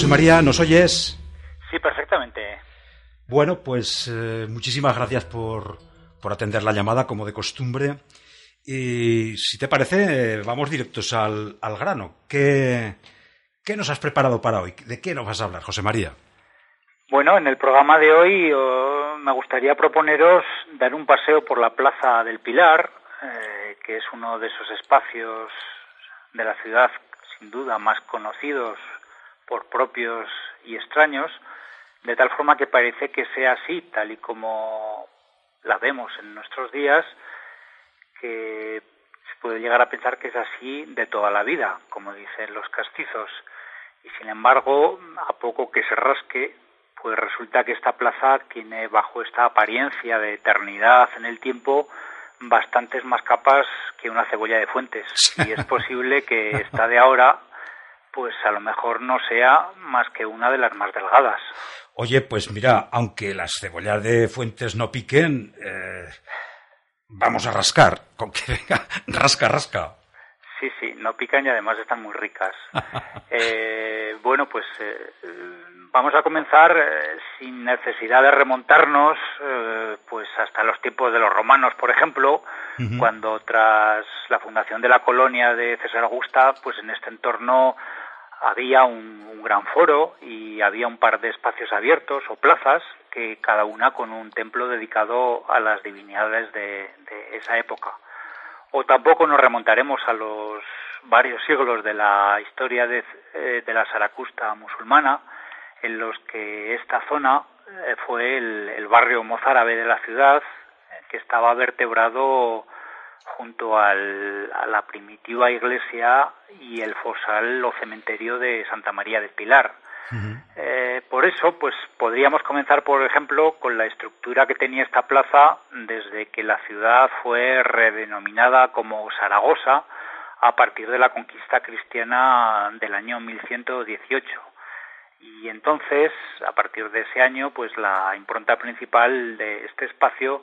José María, ¿nos oyes? Sí, perfectamente. Bueno, pues eh, muchísimas gracias por, por atender la llamada como de costumbre. Y si te parece, vamos directos al, al grano. ¿Qué, ¿Qué nos has preparado para hoy? ¿De qué nos vas a hablar, José María? Bueno, en el programa de hoy oh, me gustaría proponeros dar un paseo por la Plaza del Pilar, eh, que es uno de esos espacios de la ciudad sin duda más conocidos por propios y extraños, de tal forma que parece que sea así, tal y como la vemos en nuestros días, que se puede llegar a pensar que es así de toda la vida, como dicen los castizos. Y sin embargo, a poco que se rasque, pues resulta que esta plaza tiene bajo esta apariencia de eternidad en el tiempo bastantes más capas que una cebolla de fuentes. Y es posible que esta de ahora, pues a lo mejor no sea más que una de las más delgadas. Oye, pues mira, aunque las cebollas de fuentes no piquen, eh, vamos a rascar. Con que venga, rasca, rasca. Sí, sí, no pican y además están muy ricas. eh, bueno, pues eh, vamos a comenzar eh, sin necesidad de remontarnos eh, pues hasta los tiempos de los romanos, por ejemplo, uh -huh. cuando tras la fundación de la colonia de César Augusta, pues en este entorno había un, gran foro y había un par de espacios abiertos o plazas que cada una con un templo dedicado a las divinidades de, esa época. O tampoco nos remontaremos a los varios siglos de la historia de, eh, la Zaracusta musulmana, en los que esta zona eh, fue el, el, barrio mozárabe de la ciudad, eh, que estaba vertebrado junto al, a la primitiva iglesia y el fosal o cementerio de Santa María del Pilar. Uh -huh. eh, por eso, pues podríamos comenzar, por ejemplo, con la estructura que tenía esta plaza desde que la ciudad fue redenominada como Zaragoza a partir de la conquista cristiana del año 1118. Y entonces, a partir de ese año, pues la impronta principal de este espacio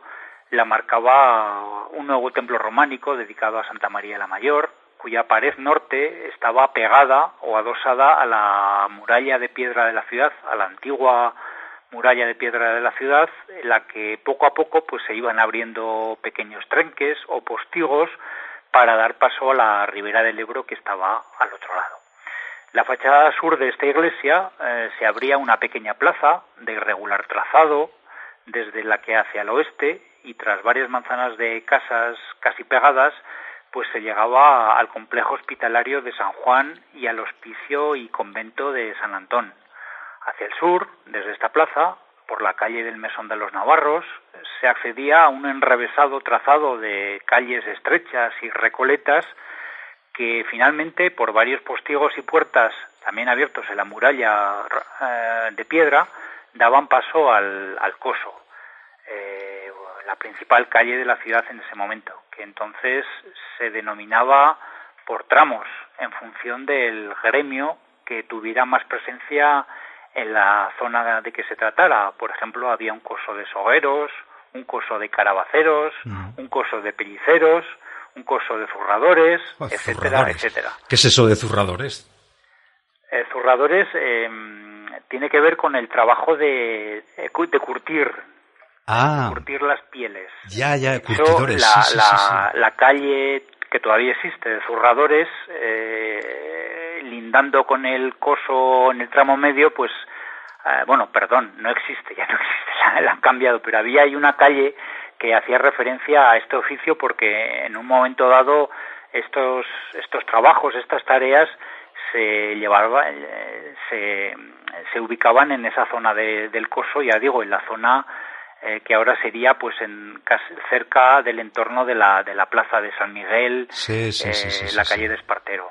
la marcaba un nuevo templo románico dedicado a Santa María la Mayor, cuya pared norte estaba pegada o adosada a la muralla de piedra de la ciudad, a la antigua muralla de piedra de la ciudad, en la que poco a poco pues se iban abriendo pequeños trenques o postigos para dar paso a la ribera del Ebro que estaba al otro lado. La fachada sur de esta iglesia eh, se abría una pequeña plaza de irregular trazado, desde la que hacia el oeste y tras varias manzanas de casas casi pegadas, pues se llegaba al complejo hospitalario de San Juan y al hospicio y convento de San Antón. Hacia el sur, desde esta plaza, por la calle del Mesón de los Navarros, se accedía a un enrevesado trazado de calles estrechas y recoletas que finalmente, por varios postigos y puertas también abiertos en la muralla eh, de piedra, daban paso al, coso, la principal calle de la ciudad en ese momento, que entonces se denominaba por tramos en función del gremio que tuviera más presencia en la zona de que se tratara. Por ejemplo, había un coso de sogueros, un coso de carabaceros, uh-huh. un coso de pelliceros, un coso de zurradores, oh, etcétera, zurradores. etcétera. ¿Qué es eso de zurradores? Eh, zurradores eh, tiene que ver con el trabajo de, de curtir, ah, curtir las pieles. Ya, ya, De hecho, curtidores. la, sí, sí, la, sí, sí. la calle que todavía existe de zurradores, eh, lindando con el coso en el tramo medio, pues, eh, bueno, perdón, no existe, ya no existe, la, la han cambiado, pero había ahí una calle que hacía referencia a este oficio porque en un momento dado estos, estos trabajos, estas tareas se llevaban, eh, se, se ubicaban en esa zona de, del coso, ya digo, en la zona eh, que ahora sería pues en casi cerca del entorno de la, de la plaza de San Miguel, Sí, sí, eh, sí, la calle de Espartero.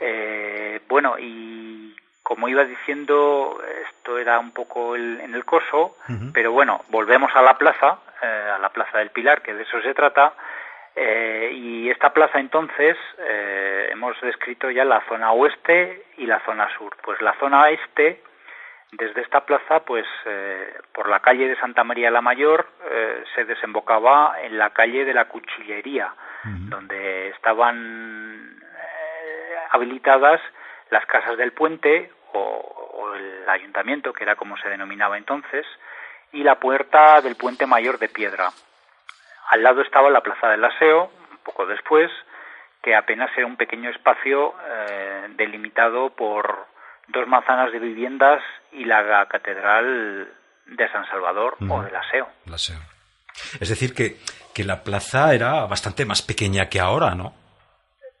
Eh, bueno, y como iba diciendo, esto era un poco el, en el coso, pero bueno, volvemos a la plaza, eh, a la plaza del Pilar, que de eso se trata, eh, y esta plaza entonces eh, hemos descrito ya la zona oeste y la zona sur. Pues la zona este, desde esta plaza, pues eh, por la calle de Santa María la Mayor, eh, se desembocaba en la calle de la Cuchillería, donde estaban eh, habilitadas las casas del puente o, el ayuntamiento, que era como se denominaba entonces, y la puerta del puente mayor de piedra. Al lado estaba la plaza del aseo, un poco después, que apenas era un pequeño espacio delimitado por dos manzanas de viviendas y la catedral de San Salvador o del aseo. Es decir, que, que la plaza era bastante más pequeña que ahora, ¿no?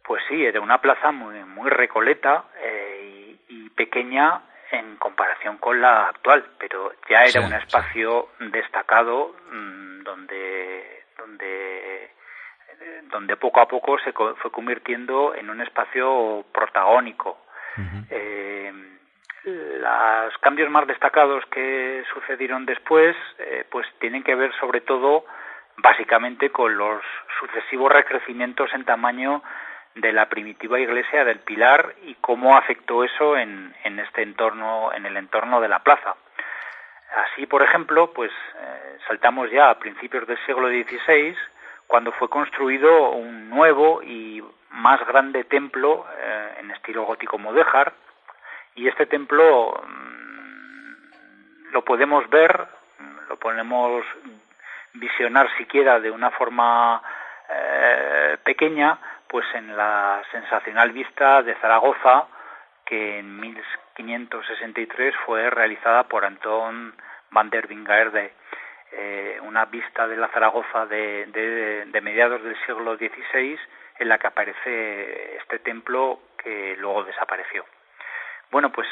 Pues sí, era una plaza muy, muy recoleta eh, y, pequeña en comparación con la actual, pero ya era un espacio destacado mm, donde, donde, donde poco a poco se fue convirtiendo en un espacio protagónico. Eh, los cambios más destacados que sucedieron después, eh, pues tienen que ver sobre todo, básicamente, con los sucesivos recrecimientos en tamaño de la primitiva iglesia del Pilar y cómo afectó eso en, este entorno, en el entorno de la plaza. Así, por ejemplo, pues eh, saltamos ya a principios del siglo XVI, cuando fue construido un nuevo y más grande templo eh, en estilo gótico mudéjar, y este templo mm, lo podemos ver, lo podemos visionar siquiera de una forma eh, pequeña, pues en la sensacional vista de Zaragoza que en 1563 fue realizada por Antón van der Wingaerde, eh, una vista de la Zaragoza de, de, mediados del siglo XVI en la que aparece este templo que luego desapareció. Bueno, pues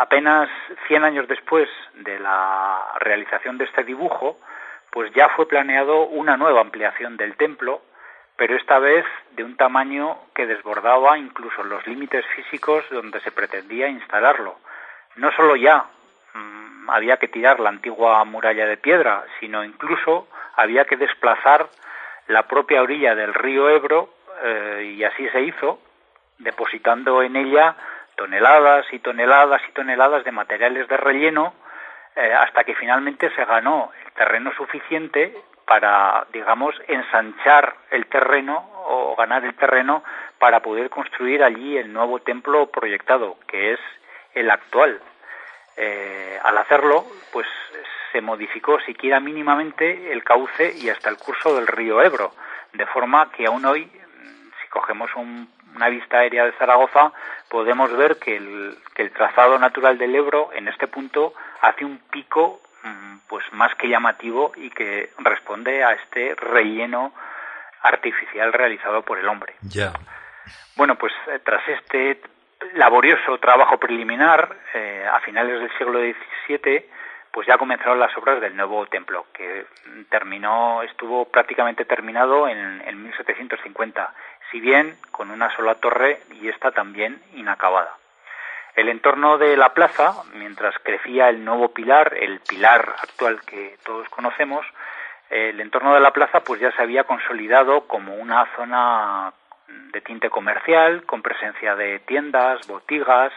apenas 100 años después de la realización de este dibujo, pues ya fue planeado una nueva ampliación del templo pero esta vez de un tamaño que desbordaba incluso los límites físicos donde se pretendía instalarlo. No solo ya mm, había que tirar la antigua muralla de piedra, sino incluso había que desplazar la propia orilla del río Ebro eh, y así se hizo, depositando en ella toneladas y toneladas y toneladas de materiales de relleno eh, hasta que finalmente se ganó el terreno suficiente para, digamos, ensanchar el terreno o ganar el terreno para poder construir allí el nuevo templo proyectado, que es el actual. Eh, al hacerlo, pues se modificó siquiera mínimamente el cauce y hasta el curso del río Ebro, de forma que aún hoy, si cogemos una vista aérea de Zaragoza, podemos ver que el, que el trazado natural del Ebro en este punto hace un pico Mm, pues más que llamativo y que responde a este relleno artificial realizado por el hombre. Ya. Bueno, pues eh, tras este laborioso trabajo preliminar, eh, a finales del siglo XVII, pues ya comenzaron las obras del nuevo templo, que terminó, estuvo prácticamente terminado en, en 1750, si bien con una sola torre y esta también inacabada. El entorno de la plaza, mientras crecía el nuevo pilar, el pilar actual que todos conocemos, el entorno de la plaza pues ya se había consolidado como una zona de tinte comercial, con presencia de tiendas, botigas,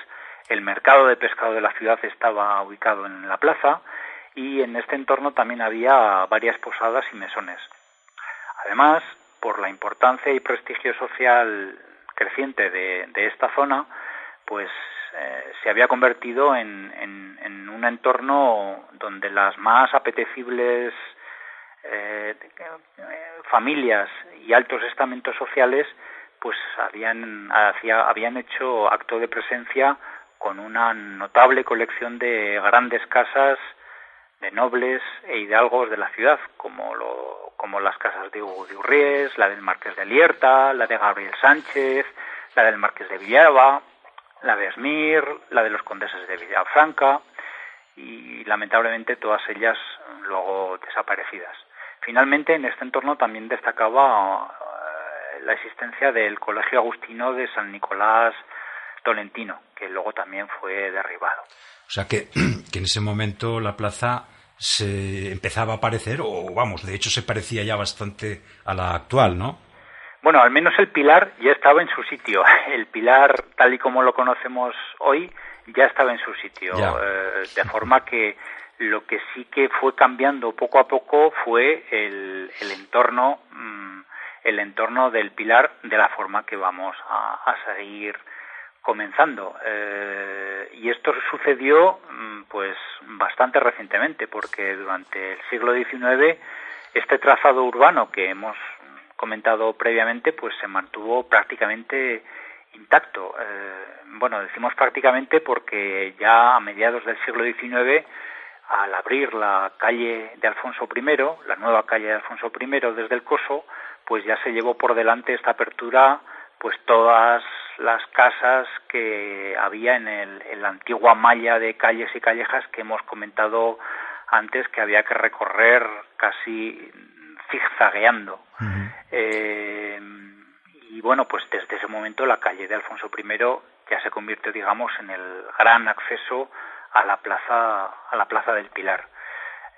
el mercado de pescado de la ciudad estaba ubicado en la plaza y en este entorno también había varias posadas y mesones. Además, por la importancia y prestigio social creciente de, esta zona, pues eh, se había convertido en, un entorno donde las más apetecibles eh, familias y altos estamentos sociales pues habían, habían hecho acto de presencia con una notable colección de grandes casas de nobles e hidalgos de la ciudad, como, lo, como las casas de Hugo de Urries, la del Marqués de Lierta, la de Gabriel Sánchez, la del Marqués de Villalba, la de Esmir, la de los condeses de Villafranca y lamentablemente todas ellas luego desaparecidas. Finalmente, en este entorno también destacaba eh, la existencia del Colegio Agustino de San Nicolás Tolentino, que luego también fue derribado. O sea que, que en ese momento la plaza se empezaba a parecer, o vamos, de hecho se parecía ya bastante a la actual, ¿no? Bueno, al menos el pilar ya estaba en su sitio. El pilar, tal y como lo conocemos hoy, ya estaba en su sitio. Eh, de forma que lo que sí que fue cambiando poco a poco fue el, el entorno, mm, el entorno del pilar de la forma que vamos a, seguir comenzando. Eh, y esto sucedió mm, pues bastante recientemente, porque durante el siglo XIX este trazado urbano que hemos comentado previamente pues se mantuvo prácticamente intacto. Eh, bueno, decimos prácticamente porque ya a mediados del siglo XIX, al abrir la calle de Alfonso I, la nueva calle de Alfonso I desde el Coso, pues ya se llevó por delante esta apertura pues todas las casas que había en, el, en la antigua malla de calles y callejas que hemos comentado antes que había que recorrer casi zigzagueando. eh, y bueno, pues desde ese momento la calle de Alfonso I ya se convirtió, digamos, en el gran acceso a la plaza, a la plaza del Pilar.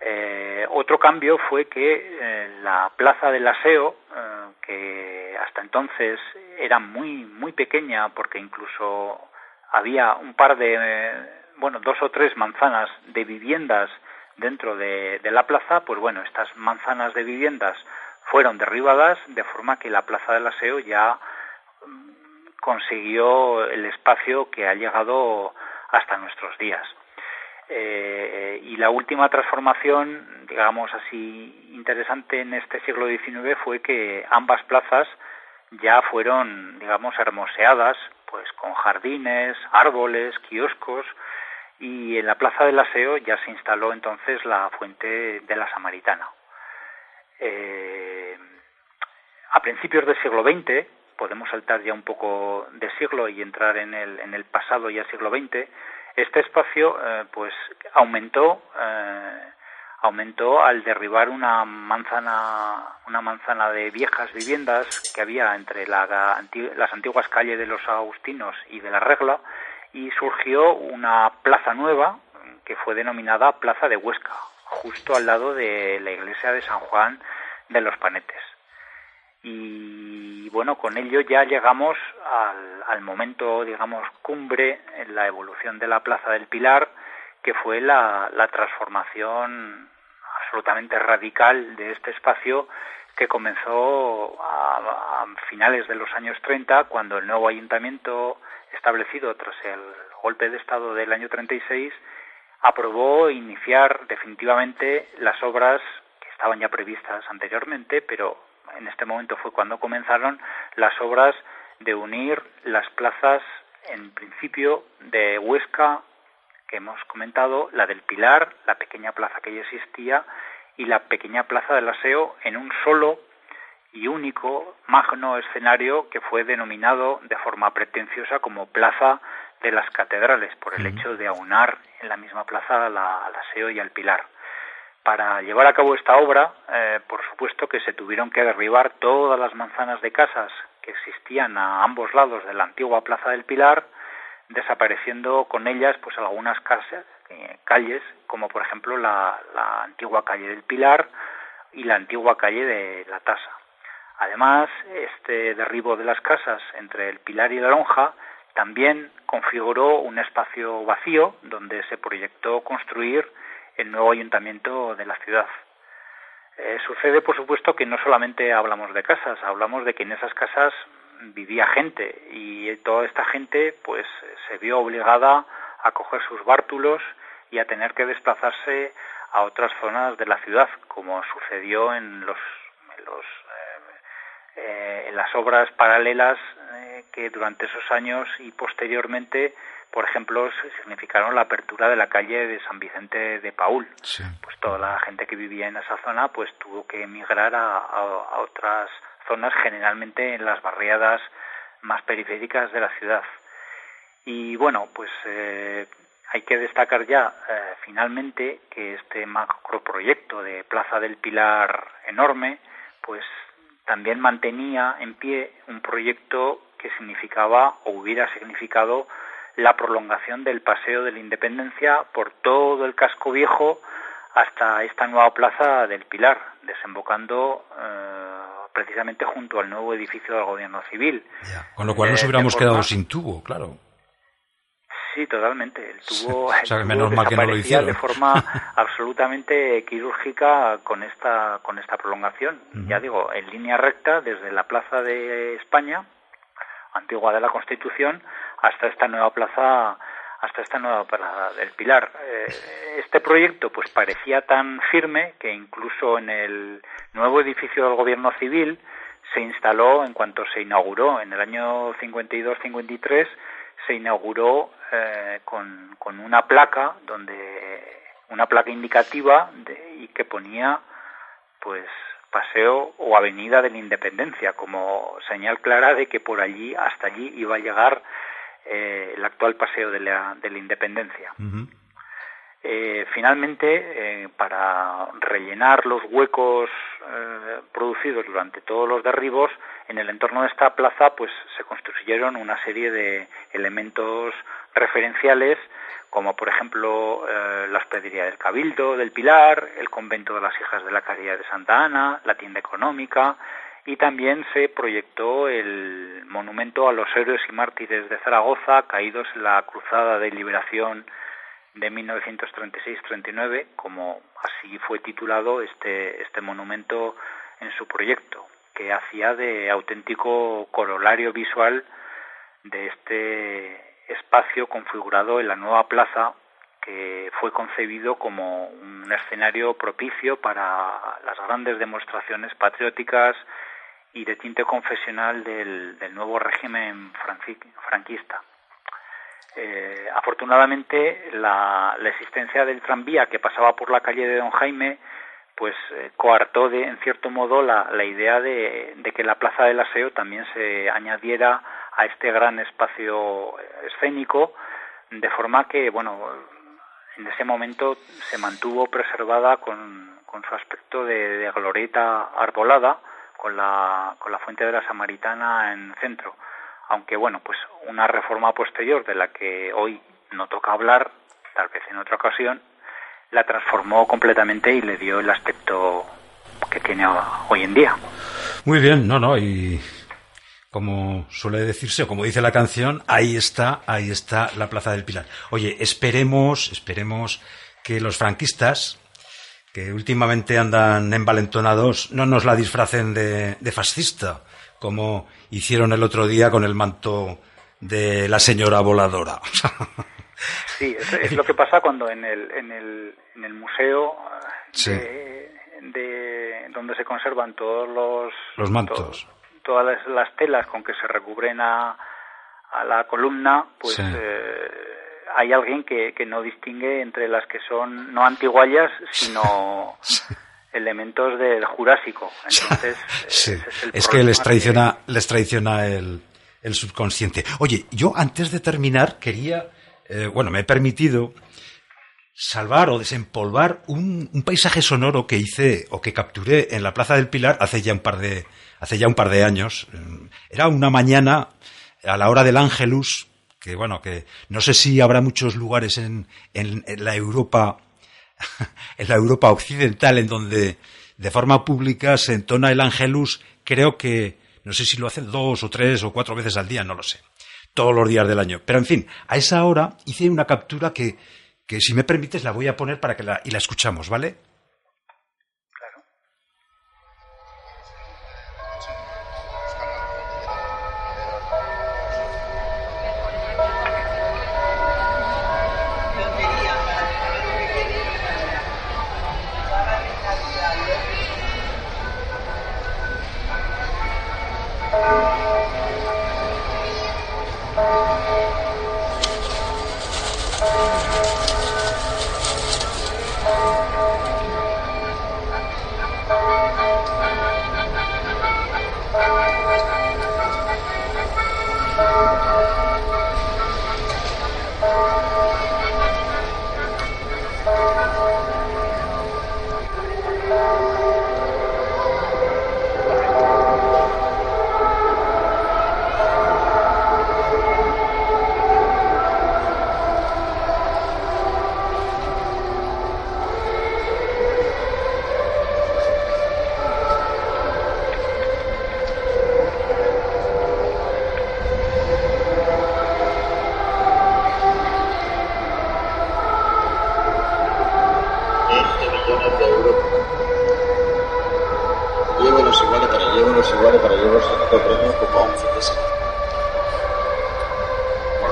Eh, otro cambio fue que eh, la plaza del Aseo, eh, que hasta entonces era muy muy pequeña, porque incluso había un par de, bueno, dos o tres manzanas de viviendas dentro de, la plaza, pues bueno, estas manzanas de viviendas fueron derribadas de forma que la Plaza del Aseo ya mm, consiguió el espacio que ha llegado hasta nuestros días. Eh, y la última transformación, digamos así, interesante en este siglo XIX fue que ambas plazas ya fueron, digamos, hermoseadas, pues con jardines, árboles, kioscos, y en la Plaza del Aseo ya se instaló entonces la fuente de la Samaritana. Eh, a principios del siglo XX, podemos saltar ya un poco de siglo y entrar en el, en el pasado ya siglo XX, este espacio eh, pues aumentó eh, aumentó al derribar una manzana una manzana de viejas viviendas que había entre la, las antiguas calles de los Agustinos y de la Regla y surgió una plaza nueva que fue denominada Plaza de Huesca justo al lado de la iglesia de San Juan de los Panetes y bueno, con ello ya llegamos al, momento, digamos, cumbre en la evolución de la Plaza del Pilar, que fue la, transformación absolutamente radical de este espacio que comenzó a, finales de los años 30, cuando el nuevo ayuntamiento establecido tras el golpe de Estado del año 36 aprobó iniciar definitivamente las obras que estaban ya previstas anteriormente, pero en este momento fue cuando comenzaron las obras de unir las plazas, en principio, de Huesca, que hemos comentado, la del Pilar, la pequeña plaza que ya existía, y la pequeña plaza del Aseo en un solo y único magno escenario que fue denominado de forma pretenciosa como Plaza de las Catedrales, por el hecho de aunar en la misma plaza al Aseo y al Pilar. Para llevar a cabo esta obra, eh, por supuesto que se tuvieron que derribar todas las manzanas de casas que existían a ambos lados de la antigua Plaza del Pilar, desapareciendo con ellas pues algunas casas, eh, calles, como por ejemplo la, la, antigua calle del Pilar y la antigua calle de la Tasa. Además, este derribo de las casas entre el Pilar y la Lonja también configuró un espacio vacío donde se proyectó construir el nuevo ayuntamiento de la ciudad. Eh, sucede, por supuesto, que no solamente hablamos de casas, hablamos de que en esas casas vivía gente y toda esta gente pues se vio obligada a coger sus bártulos y a tener que desplazarse a otras zonas de la ciudad, como sucedió en los, en, los, eh, eh, en las obras paralelas que durante esos años y posteriormente por ejemplo, significaron la apertura de la calle de San Vicente de Paul. Pues toda la gente que vivía en esa zona pues tuvo que emigrar a, otras zonas, generalmente en las barriadas más periféricas de la ciudad. Y bueno, pues eh, hay que destacar ya eh, finalmente que este macroproyecto de Plaza del Pilar enorme, pues también mantenía en pie un proyecto que significaba o hubiera significado la prolongación del Paseo de la Independencia por todo el casco viejo hasta esta nueva plaza del Pilar, desembocando eh, precisamente junto al nuevo edificio del Gobierno Civil. Con lo cual nos hubiéramos quedado sin tubo, claro. Sí, totalmente. El tubo, o sea, menos mal que no lo hicieron. de forma absolutamente quirúrgica con esta con esta prolongación. Ya digo, en línea recta desde la Plaza de España, antigua de la Constitución, hasta esta nueva plaza hasta esta nueva plaza del Pilar. Eh, este proyecto pues parecía tan firme que incluso en el nuevo edificio del gobierno civil se instaló en cuanto se inauguró en el año 52-53 se inauguró eh, con, una placa donde una placa indicativa de, y que ponía pues paseo o avenida de la Independencia como señal clara de que por allí hasta allí iba a llegar eh, el actual paseo de la, de la Independencia. Eh, finalmente, eh, para rellenar los huecos producidos durante todos los derribos, en el entorno de esta plaza, pues se construyeron una serie de elementos referenciales, como por ejemplo la hospedería del Cabildo, del Pilar, el convento de las Hijas de la Caridad de Santa Ana, la tienda económica, y también se proyectó el monumento a los héroes y mártires de Zaragoza caídos en la Cruzada de Liberación de 1936-39, como así fue titulado este, este monumento en su proyecto, que hacía de auténtico corolario visual de este espacio configurado en la nueva plaza que fue concebido como un escenario propicio para las grandes demostraciones patrióticas y de tinte confesional del, nuevo régimen franquista. Eh, afortunadamente, la, existencia del tranvía que pasaba por la calle de Don Jaime, pues eh, coartó de, en cierto modo la, idea de, que la Plaza del Aseo también se añadiera a este gran espacio escénico, de forma que, bueno, en ese momento se mantuvo preservada con, su aspecto de, de glorieta arbolada, con la, con la fuente de la Samaritana en centro. Aunque bueno, pues una reforma posterior de la que hoy no toca hablar, tal vez en otra ocasión, la transformó completamente y le dio el aspecto que tiene hoy en día. Muy bien, no, no, y como suele decirse, o como dice la canción, ahí está, ahí está la Plaza del Pilar. Oye, esperemos, esperemos que los franquistas, que últimamente andan envalentonados, no nos la disfracen de, fascista, como hicieron el otro día con el manto de la señora voladora. Sí, es, lo que pasa cuando en el, en el, en el museo de, donde se conservan todos los, los mantos, todas las, telas con que se recubren a, a la columna, pues eh, hay alguien que, que no distingue entre las que son no antiguallas, sino elementos del Jurásico. Entonces, es, que les traiciona, les traiciona el, el, subconsciente. Oye, yo antes de terminar quería, eh, bueno, me he permitido salvar o desempolvar un, un, paisaje sonoro que hice o que capturé en la Plaza del Pilar hace ya un par de, hace ya un par de años. Era una mañana a la hora del Ángelus que bueno, que no sé si habrá muchos lugares en, en, la Europa, en la Europa occidental en donde de forma pública se entona el Angelus, creo que, no sé si lo hacen dos o tres o cuatro veces al día, no lo sé, todos los días del año. Pero en fin, a esa hora hice una captura que, que si me permites la voy a poner para que la, y la escuchamos, ¿vale?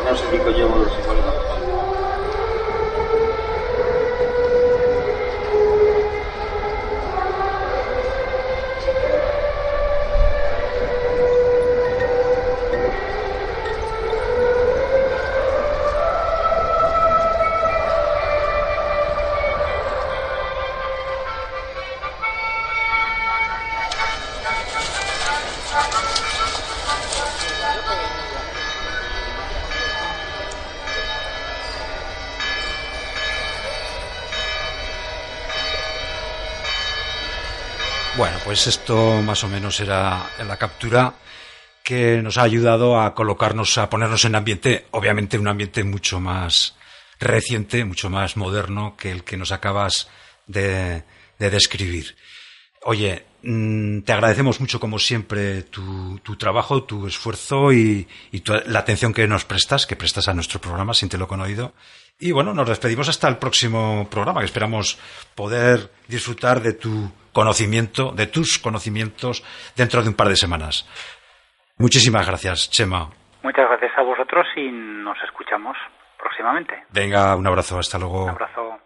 Fase que collemos igual Bueno, pues esto más o menos era la captura que nos ha ayudado a colocarnos, a ponernos en ambiente, obviamente un ambiente mucho más reciente, mucho más moderno que el que nos acabas de, describir. Oye, mm, te agradecemos mucho, como siempre, tu, trabajo, tu esfuerzo y, la atención que nos prestas, que prestas a nuestro programa, lo con oído. Y bueno, nos despedimos hasta el próximo programa, que esperamos poder disfrutar de tu conocimiento, de tus conocimientos dentro de un par de semanas. Muchísimas gracias, Chema. Muchas gracias a vosotros y nos escuchamos próximamente. Venga, un abrazo, hasta luego. Un abrazo.